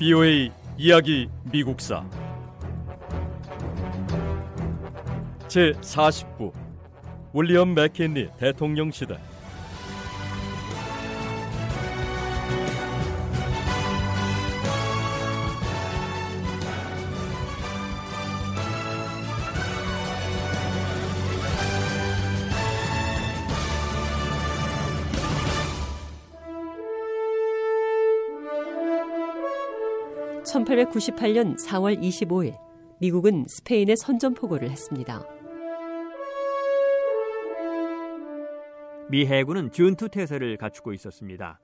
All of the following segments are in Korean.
BOA 이야기 미국사. 제 40부 윌리엄 맥킨리 대통령 시대 1898년 4월 25일 미국은 스페인에 선전포고를 했습니다. 미 해군은 전투 태세를 갖추고 있었습니다.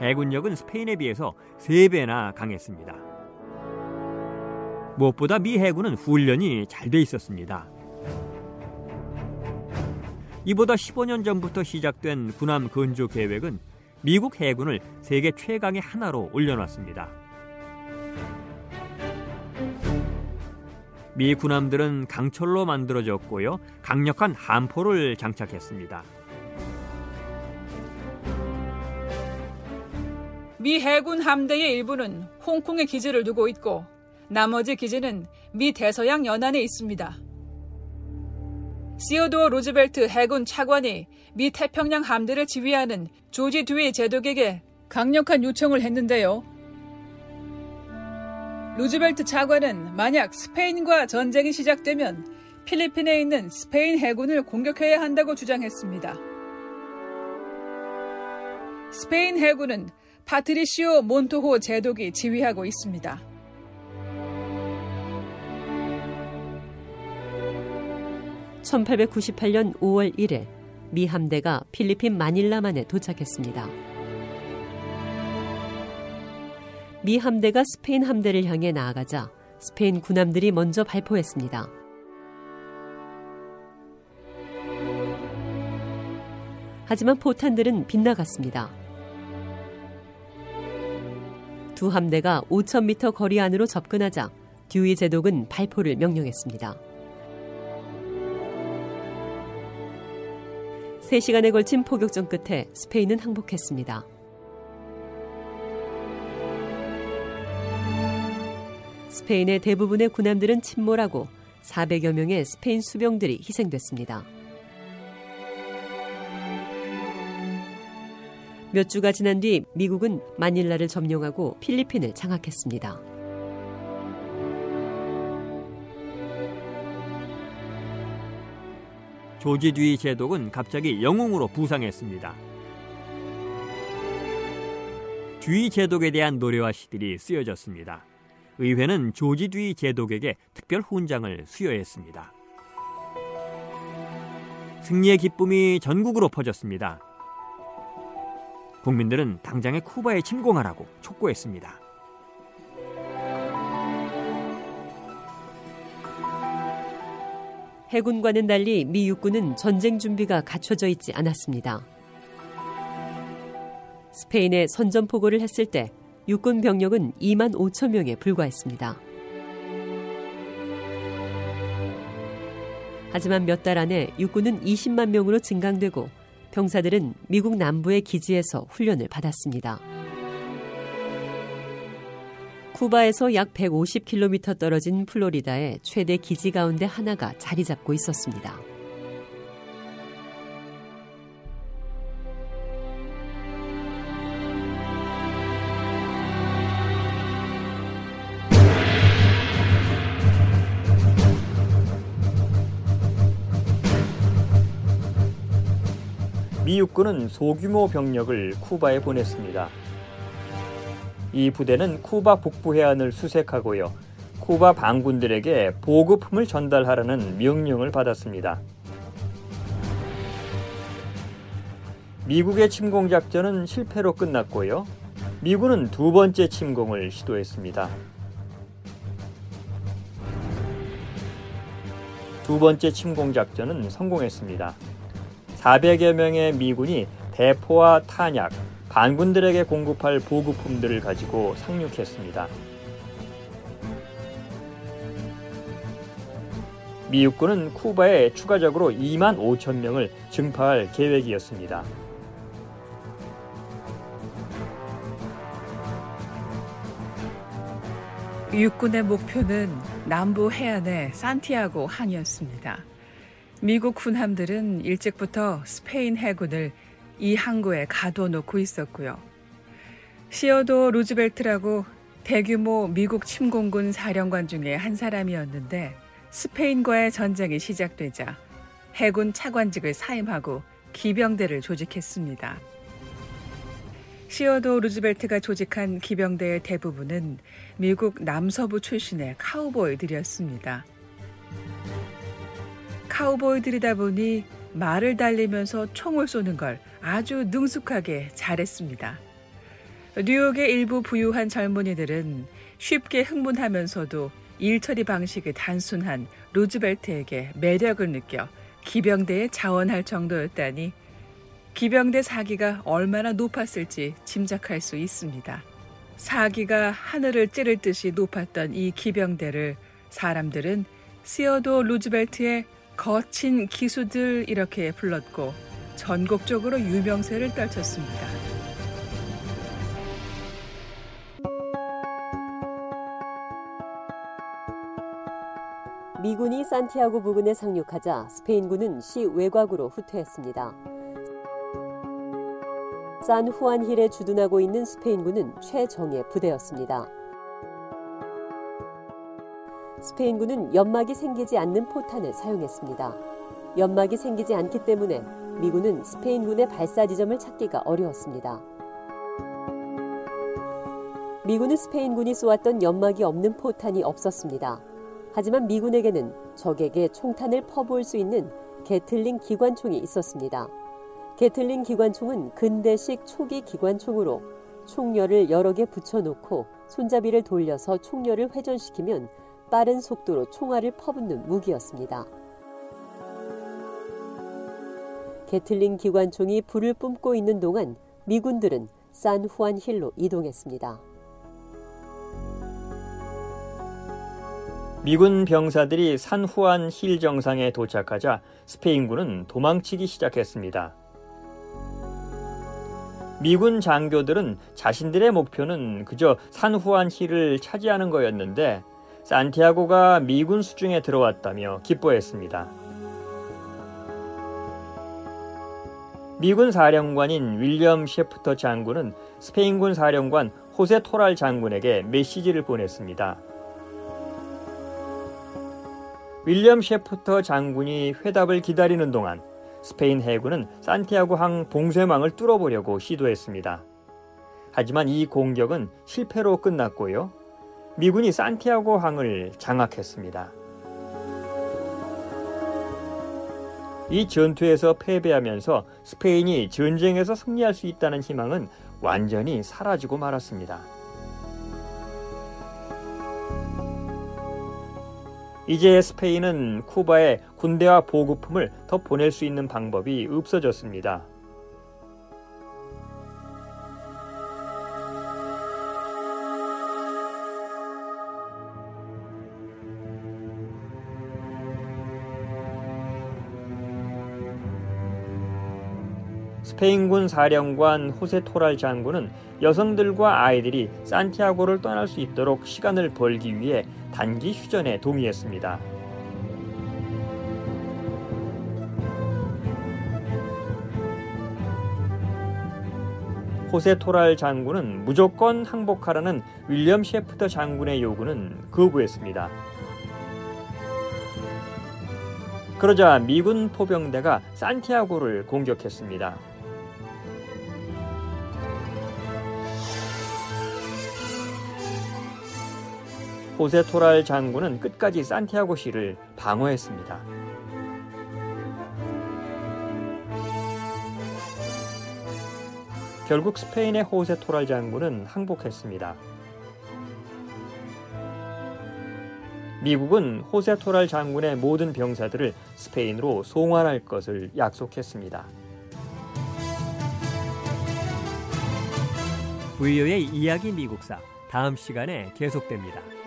해군력은 스페인에 비해서 3배나 강했습니다. 무엇보다 미 해군은 훈련이 잘 돼 있었습니다. 이보다 15년 전부터 시작된 군함 건조 계획은 미국 해군을 세계 최강의 하나로 올려놨습니다. 미 군함들은 강철로 만들어졌고요. 강력한 함포를 장착했습니다. 미 해군 함대의 일부는 홍콩에 기지를 두고 있고 나머지 기지는 미 대서양 연안에 있습니다. 시어도어 루즈벨트 해군 차관이 미 태평양 함대를 지휘하는 조지 듀이 제독에게 강력한 요청을 했는데요. 루즈벨트 차관은 만약 스페인과 전쟁이 시작되면 필리핀에 있는 스페인 해군을 공격해야 한다고 주장했습니다. 스페인 해군은 파트리시오 몬토호 제독이 지휘하고 있습니다. (1898년 5월 1일) 미 함대가 필리핀 마닐라만에 도착했습니다. 미 함대가 스페인 함대를 향해 나아가자 스페인 군함들이 먼저 발포했습니다. 하지만 포탄들은 빗나갔습니다. 두 함대가 5,000m 거리 안으로 접근하자 듀이 제독은 발포를 명령했습니다. 3시간에 걸친 포격전 끝에 스페인은 항복했습니다. 스페인의 대부분의 군함들은 침몰하고 400여 명의 스페인 수병들이 희생됐습니다. 몇 주가 지난 뒤 미국은 마닐라를 점령하고 필리핀을 장악했습니다. 조지 듀이 제독은 갑자기 영웅으로 부상했습니다. 듀이 제독에 대한 노래와 시들이 쓰여졌습니다. 의회는 조지 듀이 제독에게 특별 훈장을 수여했습니다. 승리의 기쁨이 전국으로 퍼졌습니다. 국민들은 당장에 쿠바에 침공하라고 촉구했습니다. 해군과는 달리 미 육군은 전쟁 준비가 갖춰져 있지 않았습니다. 스페인에 선전포고를 했을 때 육군 병력은 2만 5천 명에 불과했습니다. 하지만 몇 달 안에 육군은 20만 명으로 증강되고 병사들은 미국 남부의 기지에서 훈련을 받았습니다. 쿠바에서 약 150km 떨어진 플로리다의 최대 기지 가운데 하나가 자리 잡고 있었습니다. 미 육군은 소규모 병력을 쿠바에 보냈습니다. 이 부대는 쿠바 북부 해안을 수색하고요. 쿠바 반군들에게 보급품을 전달하라는 명령을 받았습니다. 미국의 침공 작전은 실패로 끝났고요. 미군은 두 번째 침공을 시도했습니다. 두 번째 침공 작전은 성공했습니다. 400여 명의 미군이 대포와 탄약, 반군들에게 공급할 보급품들을 가지고 상륙했습니다. 미 육군은 쿠바에 추가적으로 2만 5천 명을 증파할 계획이었습니다. 육군의 목표는 남부 해안의 산티아고 항이었습니다. 미국 군함들은 일찍부터 스페인 해군을 이 항구에 가둬놓고 있었고요. 시어도 루즈벨트라고 대규모 미국 침공군 사령관 중에 한 사람이었는데 스페인과의 전쟁이 시작되자 해군 차관직을 사임하고 기병대를 조직했습니다. 시어도 루즈벨트가 조직한 기병대의 대부분은 미국 남서부 출신의 카우보이들이었습니다. 카우보이들이다 보니 말을 달리면서 총을 쏘는 걸 아주 능숙하게 잘했습니다. 뉴욕의 일부 부유한 젊은이들은 쉽게 흥분하면서도 일처리 방식이 단순한 루즈벨트에게 매력을 느껴 기병대에 자원할 정도였다니 기병대 사기가 얼마나 높았을지 짐작할 수 있습니다. 사기가 하늘을 찌를 듯이 높았던 이 기병대를 사람들은 시어도 루즈벨트의 거친 기수들 이렇게 불렀고 전국적으로 유명세를 떨쳤습니다. 미군이 산티아고 부근에 상륙하자 스페인군은 시 외곽으로 후퇴했습니다. 산 후안힐에 주둔하고 있는 스페인군은 최정예 부대였습니다. 스페인군은 연막이 생기지 않는 포탄을 사용했습니다. 연막이 생기지 않기 때문에 미군은 스페인군의 발사 지점을 찾기가 어려웠습니다. 미군은 스페인군이 쏘았던 연막이 없는 포탄이 없었습니다. 하지만 미군에게는 적에게 총탄을 퍼부을 수 있는 게틀링 기관총이 있었습니다. 게틀링 기관총은 근대식 초기 기관총으로 총열을 여러 개 붙여놓고 손잡이를 돌려서 총열을 회전시키면 빠른 속도로 총알을 퍼붓는 무기였습니다. 게틀링 기관총이 불을 뿜고 있는 동안 미군들은 산 후안 힐로 이동했습니다. 미군 병사들이 산 후안 힐 정상에 도착하자 스페인군은 도망치기 시작했습니다. 미군 장교들은 자신들의 목표는 그저 산 후안 힐을 차지하는 거였는데 산티아고가 미군 수중에 들어왔다며 기뻐했습니다. 미군 사령관인 윌리엄 셰프터 장군은 스페인군 사령관 호세 토랄 장군에게 메시지를 보냈습니다. 윌리엄 셰프터 장군이 회답을 기다리는 동안 스페인 해군은 산티아고 항 봉쇄망을 뚫어보려고 시도했습니다. 하지만 이 공격은 실패로 끝났고요. 미군이 산티아고 항을 장악했습니다. 이 전투에서 패배하면서 스페인이 전쟁에서 승리할 수 있다는 희망은 완전히 사라지고 말았습니다. 이제 스페인은 쿠바에 군대와 보급품을 더 보낼 수 있는 방법이 없어졌습니다. 스페인군 사령관 호세 토랄 장군은 여성들과 아이들이 산티아고를 떠날 수 있도록 시간을 벌기 위해 단기 휴전에 동의했습니다. 호세 토랄 장군은 무조건 항복하라는 윌리엄 셰프터 장군의 요구는 거부했습니다. 그러자 미군 포병대가 산티아고를 공격했습니다. 호세 토랄 장군은 끝까지 산티아고 시를 방어했습니다. 결국 스페인의 호세 토랄 장군은 항복했습니다. 미국은 호세 토랄 장군의 모든 병사들을 스페인으로 송환할 것을 약속했습니다. 부유의 이야기 미국사 다음 시간에 계속됩니다.